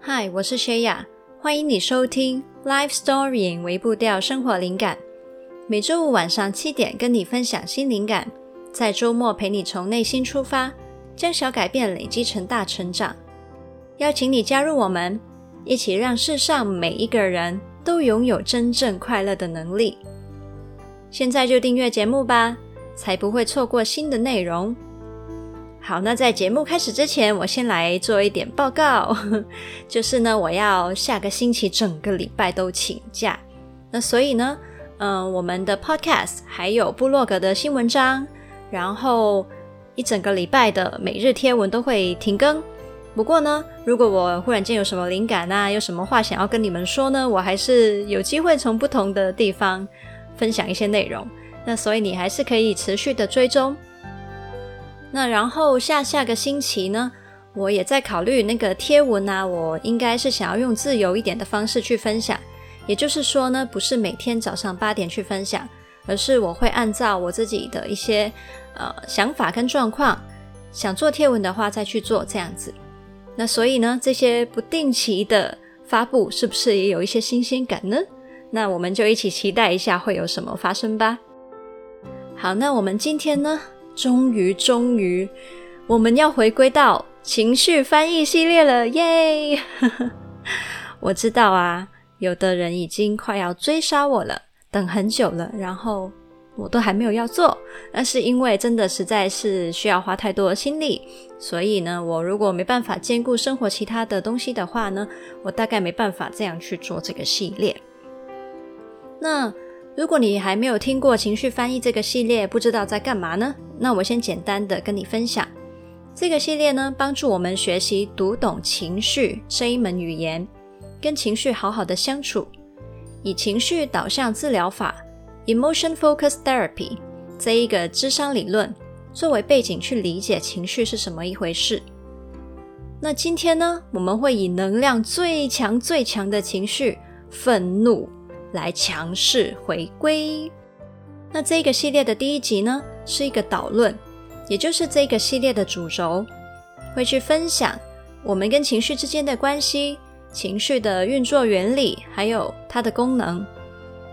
嗨，我是薛雅，欢迎你收听《Life Story》微步调生活灵感。每周五晚上七点，跟你分享新灵感，在周末陪你从内心出发，将小改变累积成大成长。邀请你加入我们，一起让世上每一个人都拥有真正快乐的能力。现在就订阅节目吧，才不会错过新的内容。好，那在节目开始之前，我先来做一点报告，就是呢，我要下个星期整个礼拜都请假。那所以呢，嗯、我们的 Podcast 还有部落格的新文章，然后一整个礼拜的每日贴文都会停更。不过呢，如果我忽然间有什么灵感啊，有什么话想要跟你们说呢，我还是有机会从不同的地方分享一些内容。那所以你还是可以持续的追踪。那然后下下个星期呢，我也在考虑那个贴文啊，我应该是想要用自由一点的方式去分享，也就是说呢，不是每天早上八点去分享，而是我会按照我自己的一些呃想法跟状况，想做贴文的话再去做这样子。那所以呢，这些不定期的发布是不是也有一些新鲜感呢？那我们就一起期待一下会有什么发生吧。好，那我们今天呢？终于，终于，我们要回归到情绪翻译系列了，耶！我知道啊，有的人已经快要追杀我了，等很久了，然后我都还没有要做，那是因为真的实在是需要花太多的心力，所以呢，我如果没办法兼顾生活其他的东西的话呢，我大概没办法这样去做这个系列。那。如果你还没有听过情绪翻译这个系列，不知道在干嘛呢？那我先简单的跟你分享，这个系列呢，帮助我们学习读懂情绪这一门语言，跟情绪好好的相处，以情绪导向治疗法 （Emotion Focused Therapy） 这一个智商理论作为背景去理解情绪是什么一回事。那今天呢，我们会以能量最强最强的情绪——愤怒。来强势回归。那这个系列的第一集呢，是一个导论，也就是这个系列的主轴，会去分享我们跟情绪之间的关系、情绪的运作原理，还有它的功能。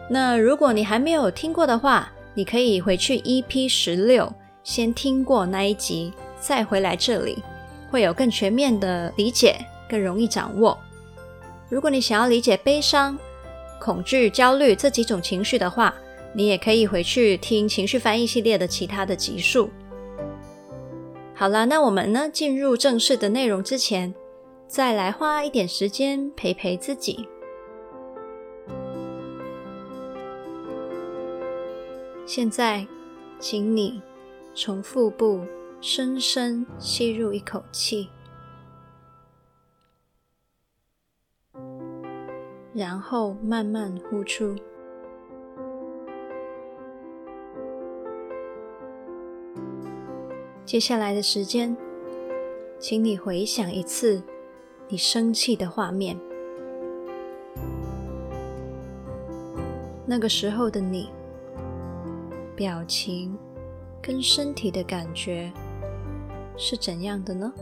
那如果你还没有听过的话，你可以回去 EP 十六，先听过那一集，再回来这里，会有更全面的理解，更容易掌握。如果你想要理解悲伤，恐惧、焦虑这几种情绪的话，你也可以回去听情绪翻译系列的其他的集数。好了，那我们呢，进入正式的内容之前，再来花一点时间陪陪自己。现在，请你从腹部深深吸入一口气。然后慢慢呼出。接下来的时间，请你回想一次你生气的画面。那个时候的你，表情跟身体的感觉是怎样的呢？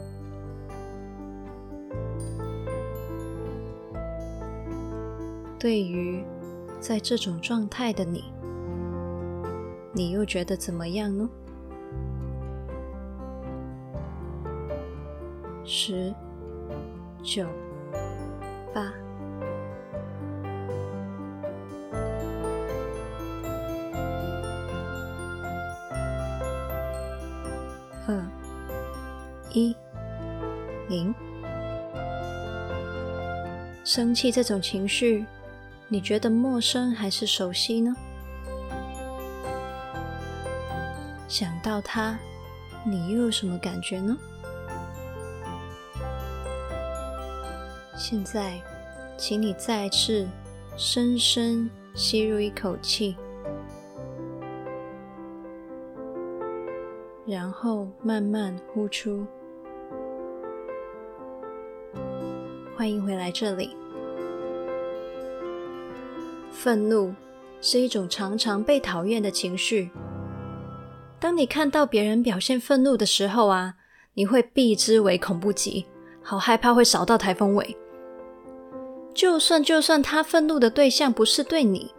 对于在这种状态的你，你又觉得怎么样呢？十、九、八、二、一、零。生气这种情绪。你觉得陌生还是熟悉呢？想到他，你又有什么感觉呢？现在，请你再次深深吸入一口气，然后慢慢呼出。欢迎回来这里。愤怒是一种常常被讨厌的情绪。当你看到别人表现愤怒的时候啊，你会避之唯恐不及，好害怕会扫到台风尾。就算就算他愤怒的对象不是对你，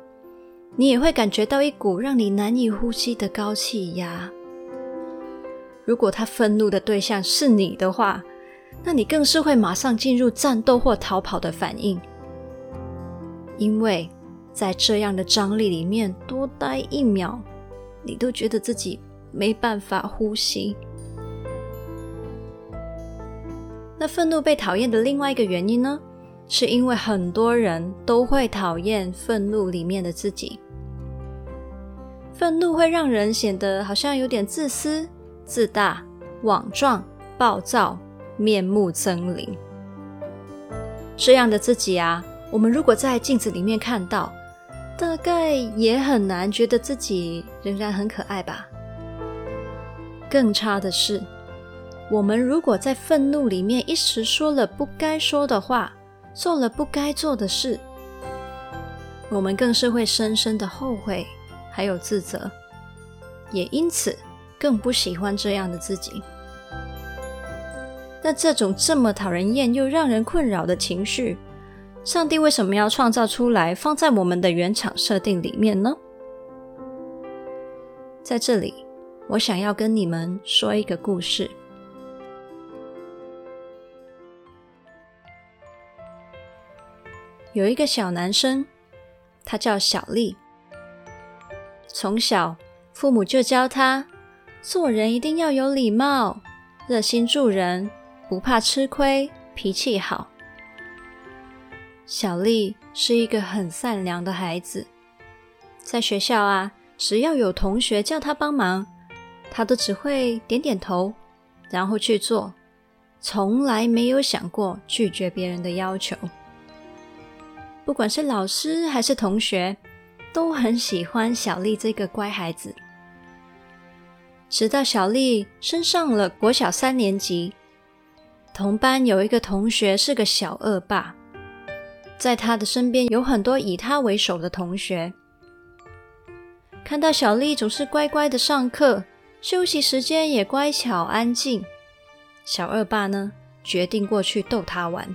你也会感觉到一股让你难以呼吸的高气压。如果他愤怒的对象是你的话，那你更是会马上进入战斗或逃跑的反应，因为在这样的张力里面多待一秒，你都觉得自己没办法呼吸。那愤怒被讨厌的另外一个原因呢，是因为很多人都会讨厌愤怒里面的自己。愤怒会让人显得好像有点自私。自大、莽撞、暴躁、面目狰狞，这样的自己啊，我们如果在镜子里面看到，大概也很难觉得自己仍然很可爱吧。更差的是，我们如果在愤怒里面一时说了不该说的话，做了不该做的事，我们更是会深深的后悔，还有自责，也因此。更不喜欢这样的自己。那这种这么讨人厌又让人困扰的情绪，上帝为什么要创造出来，放在我们的原厂设定里面呢？在这里，我想要跟你们说一个故事。有一个小男生，他叫小丽。从小，父母就教他。做人一定要有礼貌，热心助人，不怕吃亏，脾气好。小丽是一个很善良的孩子，在学校啊，只要有同学叫他帮忙，他都只会点点头，然后去做，从来没有想过拒绝别人的要求。不管是老师还是同学，都很喜欢小丽这个乖孩子。直到小丽升上了国小三年级，同班有一个同学是个小恶霸，在他的身边有很多以他为首的同学。看到小丽总是乖乖的上课，休息时间也乖巧安静，小恶霸呢，决定过去逗他玩。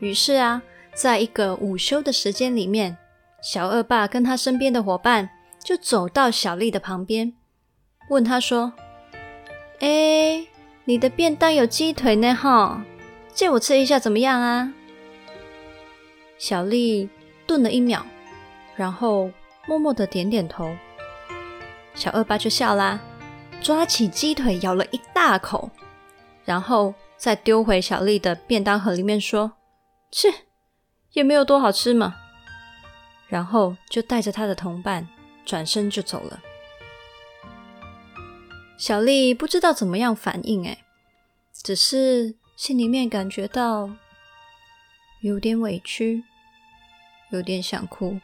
于是啊，在一个午休的时间里面，小恶霸跟他身边的伙伴就走到小丽的旁边。问他说：“哎，你的便当有鸡腿呢，哈，借我吃一下怎么样啊？”小丽顿了一秒，然后默默的点点头。小恶霸就笑啦，抓起鸡腿咬了一大口，然后再丢回小丽的便当盒里面，说：“切，也没有多好吃嘛。”然后就带着他的同伴转身就走了。小丽不知道怎么样反应，哎，只是心里面感觉到有点委屈，有点想哭。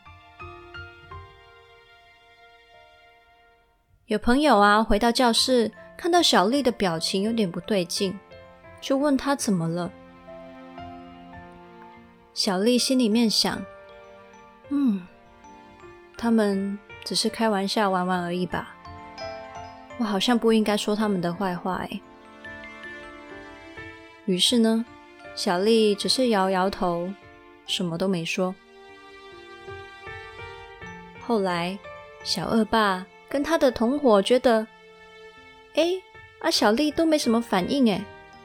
有朋友啊，回到教室，看到小丽的表情有点不对劲，就问他怎么了。小丽心里面想：嗯，他们只是开玩笑玩玩而已吧。我好像不应该说他们的坏话哎。于是呢，小丽只是摇摇头，什么都没说。后来，小恶霸跟他的同伙觉得，哎，啊小丽都没什么反应哎，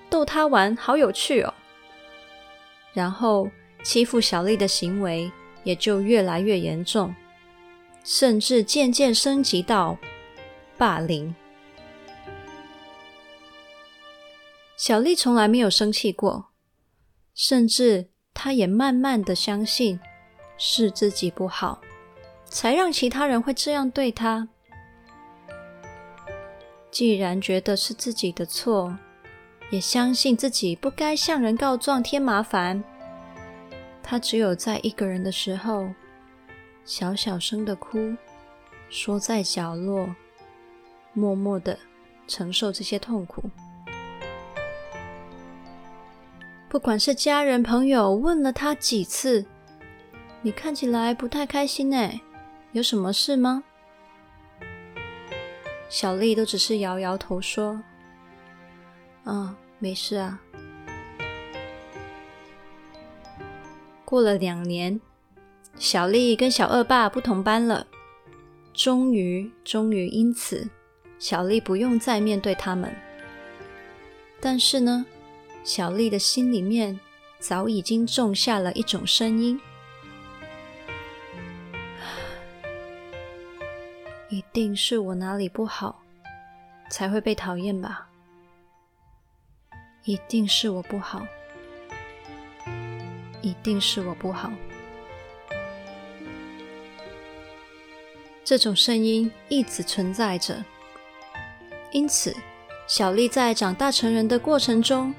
逗他玩好有趣哦。然后欺负小丽的行为也就越来越严重，甚至渐渐升级到霸凌。小丽从来没有生气过，甚至他也慢慢的相信是自己不好，才让其他人会这样对他。既然觉得是自己的错，也相信自己不该向人告状添麻烦，他只有在一个人的时候，小小声的哭，缩在角落，默默的承受这些痛苦。不管是家人朋友问了他几次，你看起来不太开心哎，有什么事吗？小丽都只是摇摇头说：“啊，没事啊。”过了两年，小丽跟小恶霸不同班了。终于，终于，因此，小丽不用再面对他们。但是呢，小丽的心里面早已经种下了一种声音：一定是我哪里不好，才会被讨厌吧？一定是我不好，一定是我不好。这种声音一直存在着，因此，小丽在长大成人的过程中，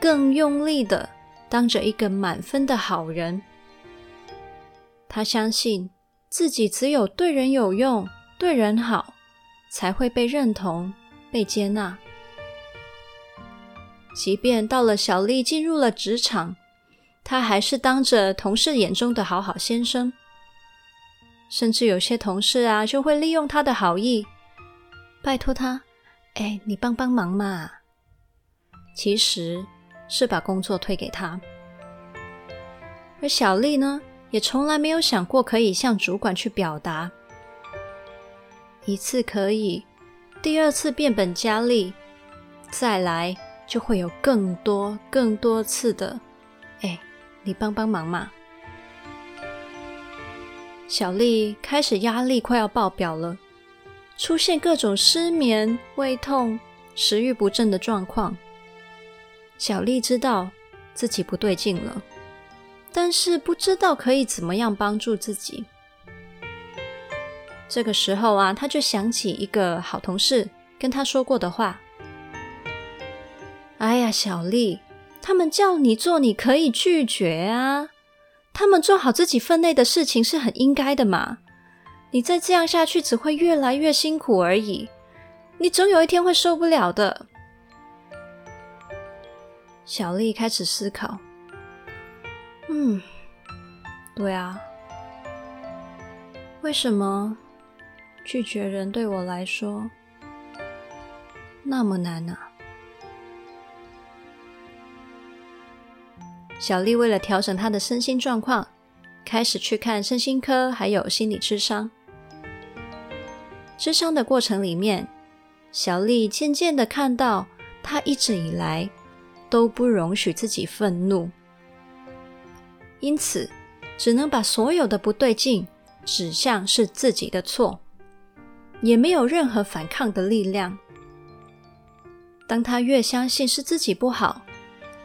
更用力的当着一个满分的好人。她相信自己只有对人有用、对人好，才会被认同、被接纳。即便到了小丽进入了职场，她还是当着同事眼中的好好先生。甚至有些同事啊，就会利用她的好意，拜托她：“哎，你帮帮忙嘛。”其实是把工作推给她。而小丽呢，也从来没有想过可以向主管去表达。一次可以，第二次变本加厉，再来。就会有更多、更多次的，哎，你帮帮忙嘛！小丽开始压力快要爆表了，出现各种失眠、胃痛、食欲不振的状况。小丽知道自己不对劲了，但是不知道可以怎么样帮助自己。这个时候啊，他就想起一个好同事跟他说过的话。哎呀，小丽，他们叫你做，你可以拒绝啊。他们做好自己分内的事情是很应该的嘛。你再这样下去，只会越来越辛苦而已。你总有一天会受不了的。小丽开始思考，嗯，对啊，为什么拒绝人对我来说那么难呢？小丽为了调整她的身心状况，开始去看身心科，还有心理智商。智商的过程里面，小丽渐渐的看到，她一直以来都不容许自己愤怒，因此只能把所有的不对劲指向是自己的错，也没有任何反抗的力量。当他越相信是自己不好，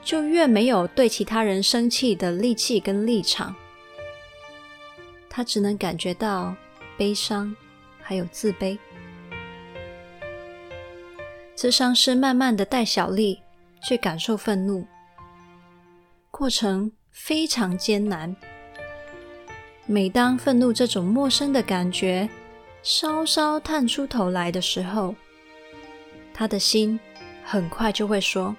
就越没有对其他人生气的力气跟立场，他只能感觉到悲伤，还有自卑。咨商是慢慢的带小丽去感受愤怒，过程非常艰难。每当愤怒这种陌生的感觉稍稍探出头来的时候，他的心很快就会说。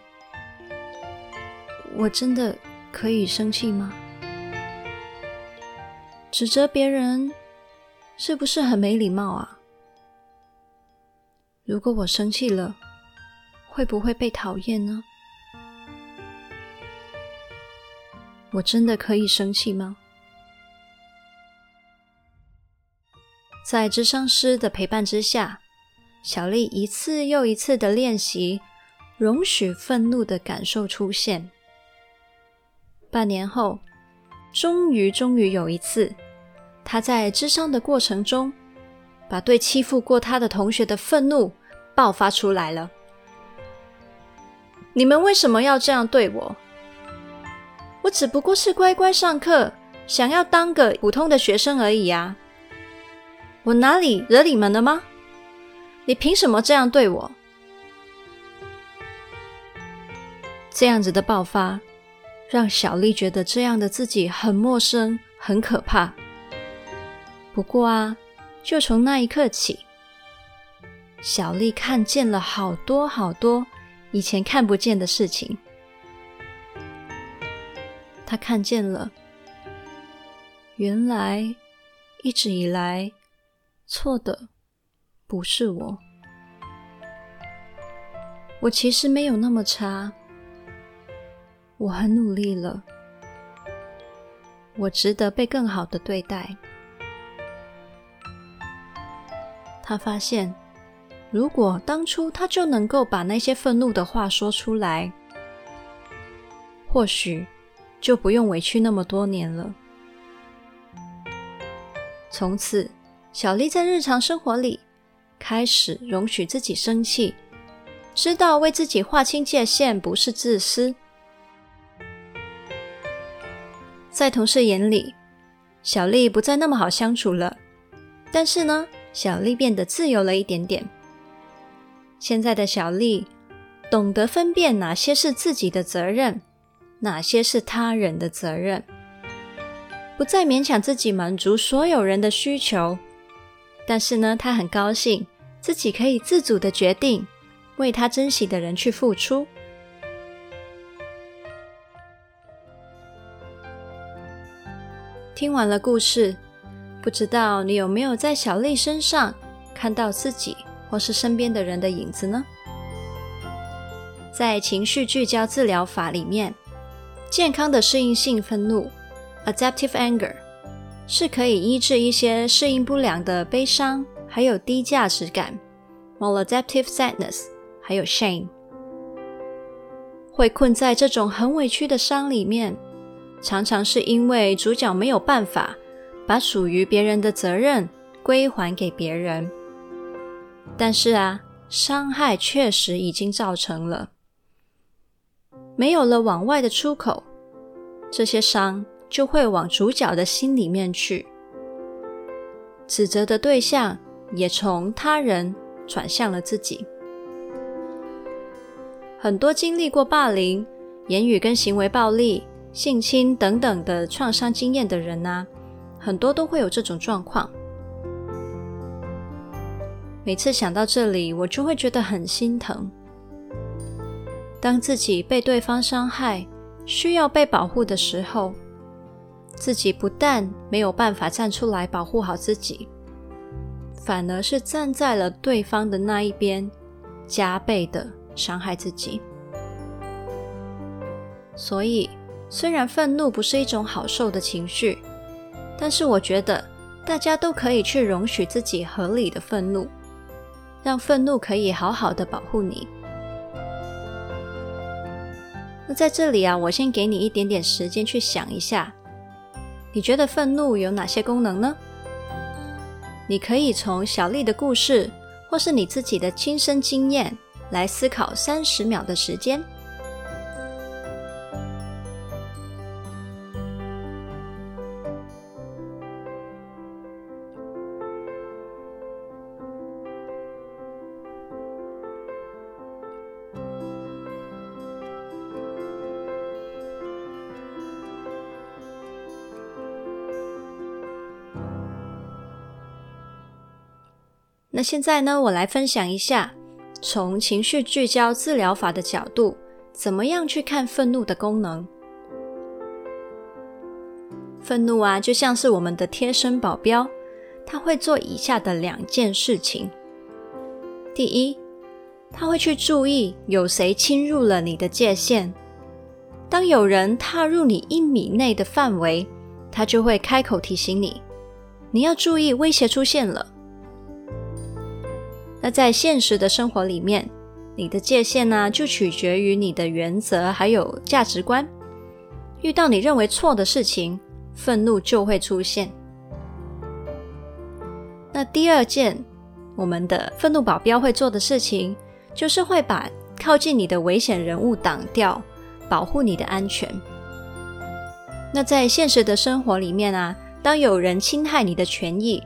我真的可以生气吗？指责别人是不是很没礼貌啊？如果我生气了，会不会被讨厌呢？我真的可以生气吗？在智商师的陪伴之下，小丽一次又一次的练习，容许愤怒的感受出现。半年后，终于，终于有一次，他在智商的过程中，把对欺负过他的同学的愤怒爆发出来了。你们为什么要这样对我？我只不过是乖乖上课，想要当个普通的学生而已啊！我哪里惹你们了吗？你凭什么这样对我？这样子的爆发。让小丽觉得这样的自己很陌生、很可怕。不过啊，就从那一刻起，小丽看见了好多好多以前看不见的事情。她看见了，原来一直以来错的不是我，我其实没有那么差。我很努力了，我值得被更好的对待。他发现，如果当初他就能够把那些愤怒的话说出来，或许就不用委屈那么多年了。从此，小丽在日常生活里开始容许自己生气，知道为自己划清界限不是自私。在同事眼里，小丽不再那么好相处了。但是呢，小丽变得自由了一点点。现在的小丽懂得分辨哪些是自己的责任，哪些是他人的责任，不再勉强自己满足所有人的需求。但是呢，他很高兴自己可以自主的决定为他珍惜的人去付出。听完了故事。不知道你有没有在小丽身上看到自己或是身边的人的影子呢？在情绪聚焦治疗法里面，健康的适应性愤怒 （adaptive anger） 是可以医治一些适应不良的悲伤，还有低价值感 （maladaptive sadness），还有 shame。会困在这种很委屈的伤里面，常常是因为主角没有办法。把属于别人的责任归还给别人，但是啊，伤害确实已经造成了，没有了往外的出口，这些伤就会往主角的心里面去，指责的对象也从他人转向了自己。很多经历过霸凌、言语跟行为暴力、性侵等等的创伤经验的人啊。很多都会有这种状况。每次想到这里，我就会觉得很心疼。当自己被对方伤害，需要被保护的时候，自己不但没有办法站出来保护好自己，反而是站在了对方的那一边，加倍的伤害自己。所以，虽然愤怒不是一种好受的情绪。但是我觉得大家都可以去容许自己合理的愤怒，让愤怒可以好好的保护你。那在这里啊，我先给你一点点时间去想一下，你觉得愤怒有哪些功能呢？你可以从小丽的故事，或是你自己的亲身经验来思考三十秒的时间。那现在呢，我来分享一下，从情绪聚焦治疗法的角度，怎么样去看愤怒的功能。愤怒啊，就像是我们的贴身保镖，他会做以下的两件事情：第一，他会去注意有谁侵入了你的界限。当有人踏入你一米内的范围，他就会开口提醒你，你要注意，威胁出现了。那在现实的生活里面，你的界限呢，就取决于你的原则还有价值观。遇到你认为错的事情，愤怒就会出现。那第二件，我们的愤怒保镖会做的事情，就是会把靠近你的危险人物挡掉，保护你的安全。那在现实的生活里面啊，当有人侵害你的权益，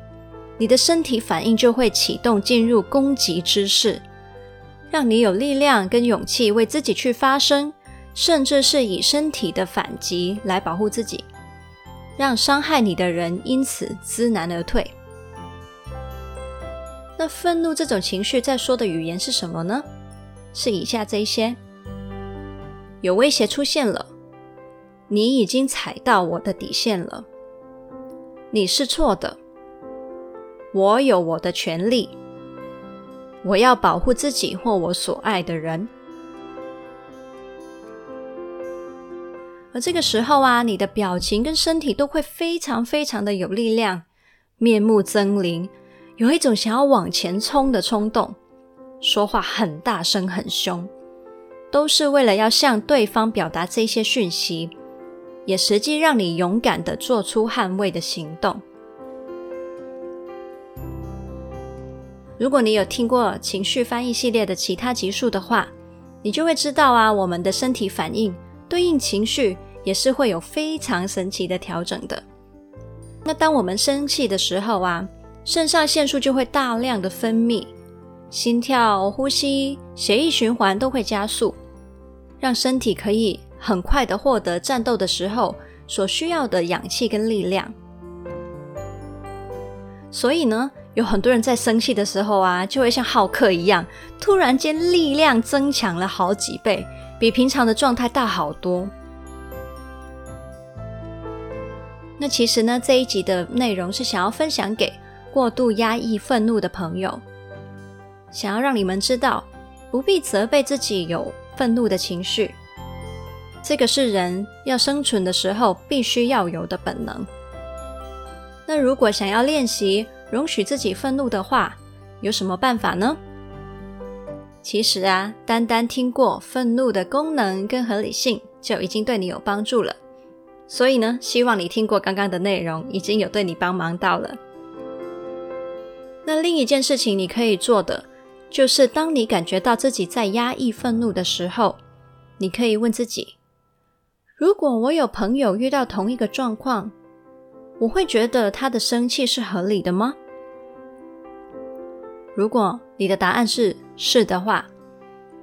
你的身体反应就会启动，进入攻击之势，让你有力量跟勇气为自己去发声，甚至是以身体的反击来保护自己，让伤害你的人因此知难而退。那愤怒这种情绪在说的语言是什么呢？是以下这一些：有威胁出现了，你已经踩到我的底线了，你是错的。我有我的权利，我要保护自己或我所爱的人。而这个时候啊，你的表情跟身体都会非常非常的有力量，面目狰狞，有一种想要往前冲的冲动，说话很大声很凶，都是为了要向对方表达这些讯息，也实际让你勇敢的做出捍卫的行动。如果你有听过情绪翻译系列的其他集数的话，你就会知道啊，我们的身体反应对应情绪也是会有非常神奇的调整的。那当我们生气的时候啊，肾上腺素就会大量的分泌，心跳、呼吸、血液循环都会加速，让身体可以很快的获得战斗的时候所需要的氧气跟力量。所以呢，有很多人在生气的时候啊，就会像浩克一样，突然间力量增强了好几倍，比平常的状态大好多。那其实呢，这一集的内容是想要分享给过度压抑愤怒的朋友，想要让你们知道，不必责备自己有愤怒的情绪，这个是人要生存的时候必须要有的本能。那如果想要练习，容许自己愤怒的话，有什么办法呢？其实啊，单单听过愤怒的功能跟合理性，就已经对你有帮助了。所以呢，希望你听过刚刚的内容，已经有对你帮忙到了。那另一件事情你可以做的，就是当你感觉到自己在压抑愤怒的时候，你可以问自己：如果我有朋友遇到同一个状况，我会觉得他的生气是合理的吗？如果你的答案是是的话，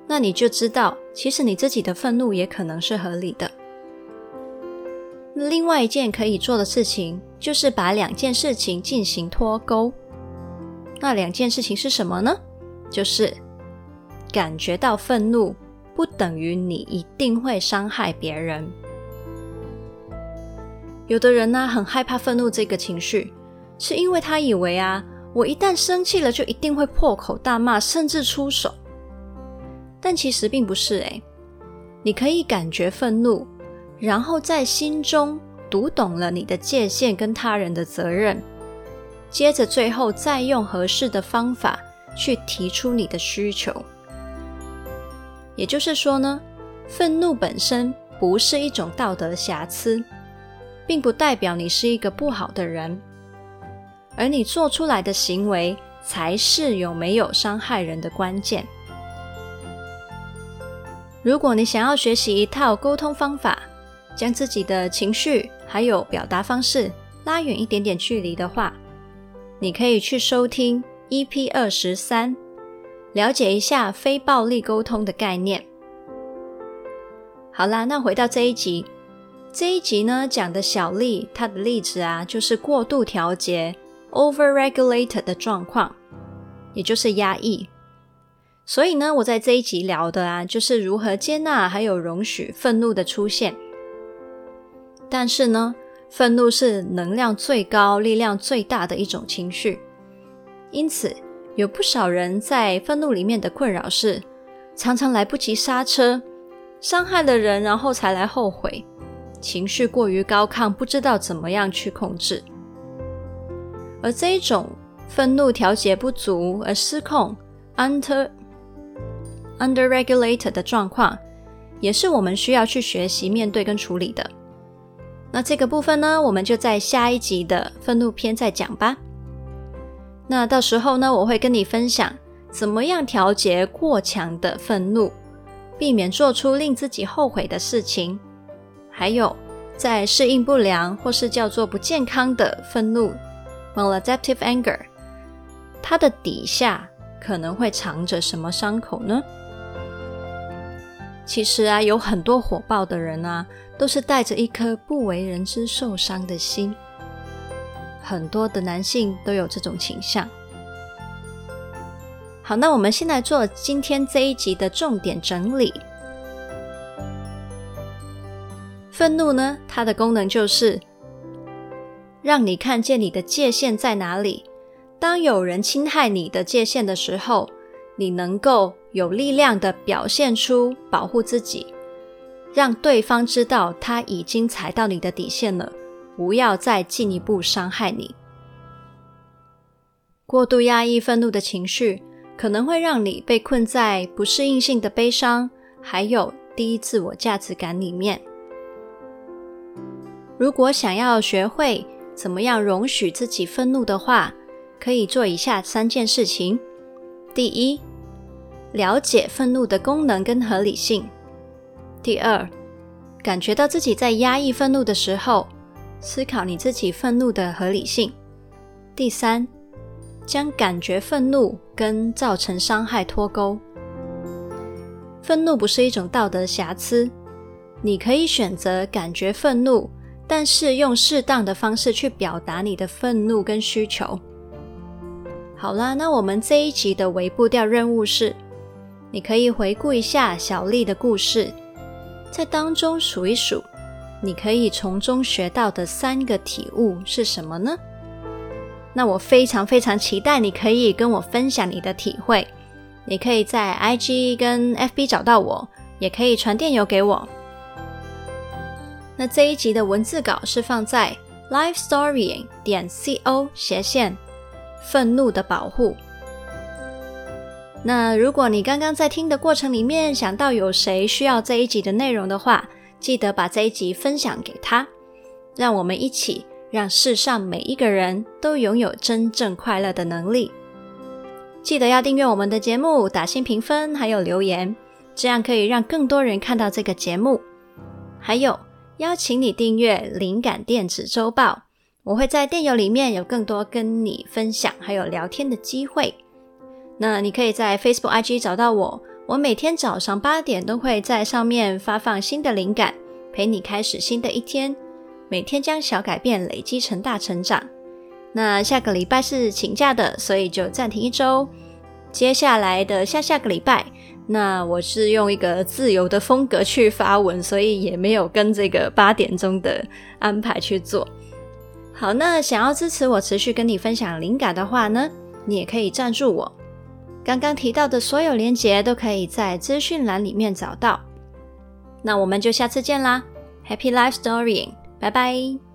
那你就知道，其实你自己的愤怒也可能是合理的。另外一件可以做的事情，就是把两件事情进行脱钩。那两件事情是什么呢？就是感觉到愤怒，不等于你一定会伤害别人。有的人呢、很害怕愤怒这个情绪，是因为他以为啊。我一旦生气了，就一定会破口大骂，甚至出手。但其实并不是诶，你可以感觉愤怒，然后在心中读懂了你的界限跟他人的责任，接着最后再用合适的方法去提出你的需求。也就是说呢，愤怒本身不是一种道德瑕疵，并不代表你是一个不好的人。而你做出来的行为，才是有没有伤害人的关键。如果你想要学习一套沟通方法，将自己的情绪还有表达方式拉远一点点距离的话，你可以去收听 EP 二十三，了解一下非暴力沟通的概念。好啦，那回到这一集，这一集呢讲的小丽她的例子啊，就是过度调节。Overregulated 的状况，也就是压抑。所以呢，我在这一集聊的啊，就是如何接纳还有容许愤怒的出现。但是呢，愤怒是能量最高、力量最大的一种情绪，因此有不少人在愤怒里面的困扰是，常常来不及刹车，伤害了人，然后才来后悔，情绪过于高亢，不知道怎么样去控制。而这一种愤怒调节不足而失控 （under under-regulated） 的状况，也是我们需要去学习面对跟处理的。那这个部分呢，我们就在下一集的愤怒篇再讲吧。那到时候呢，我会跟你分享怎么样调节过强的愤怒，避免做出令自己后悔的事情。还有，在适应不良或是叫做不健康的愤怒。Maladaptive anger，它的底下可能会藏着什么伤口呢？其实啊，有很多火爆的人啊，都是带着一颗不为人知受伤的心。很多的男性都有这种倾向。好，那我们先来做今天这一集的重点整理。愤怒呢，它的功能就是。让你看见你的界限在哪里。当有人侵害你的界限的时候，你能够有力量地表现出保护自己，让对方知道他已经踩到你的底线了，不要再进一步伤害你。过度压抑愤怒的情绪，可能会让你被困在不适应性的悲伤，还有低自我价值感里面。如果想要学会怎么样容许自己愤怒的话，可以做以下三件事情：第一，了解愤怒的功能跟合理性；第二，感觉到自己在压抑愤怒的时候，思考你自己愤怒的合理性；第三，将感觉愤怒跟造成伤害脱钩。愤怒不是一种道德瑕疵，你可以选择感觉愤怒。但是用适当的方式去表达你的愤怒跟需求。好啦，那我们这一集的微步调任务是，你可以回顾一下小丽的故事，在当中数一数，你可以从中学到的三个体悟是什么呢？那我非常非常期待你可以跟我分享你的体会。你可以在 IG 跟 FB 找到我，也可以传电邮给我。那这一集的文字稿是放在 lifestorying 点 co 斜线愤怒的保护。那如果你刚刚在听的过程里面想到有谁需要这一集的内容的话，记得把这一集分享给他，让我们一起让世上每一个人都拥有真正快乐的能力。记得要订阅我们的节目，打星评分，还有留言，这样可以让更多人看到这个节目。还有。邀请你订阅灵感电子周报，我会在电邮里面有更多跟你分享还有聊天的机会。那你可以在 Facebook、IG 找到我，我每天早上八点都会在上面发放新的灵感，陪你开始新的一天。每天将小改变累积成大成长。那下个礼拜是请假的，所以就暂停一周。接下来的下下个礼拜。那我是用一个自由的风格去发文，所以也没有跟这个八点钟的安排去做。好，那想要支持我持续跟你分享灵感的话呢，你也可以赞助我。刚刚提到的所有连结都可以在资讯栏里面找到。那我们就下次见啦，Happy Life Storying，拜拜。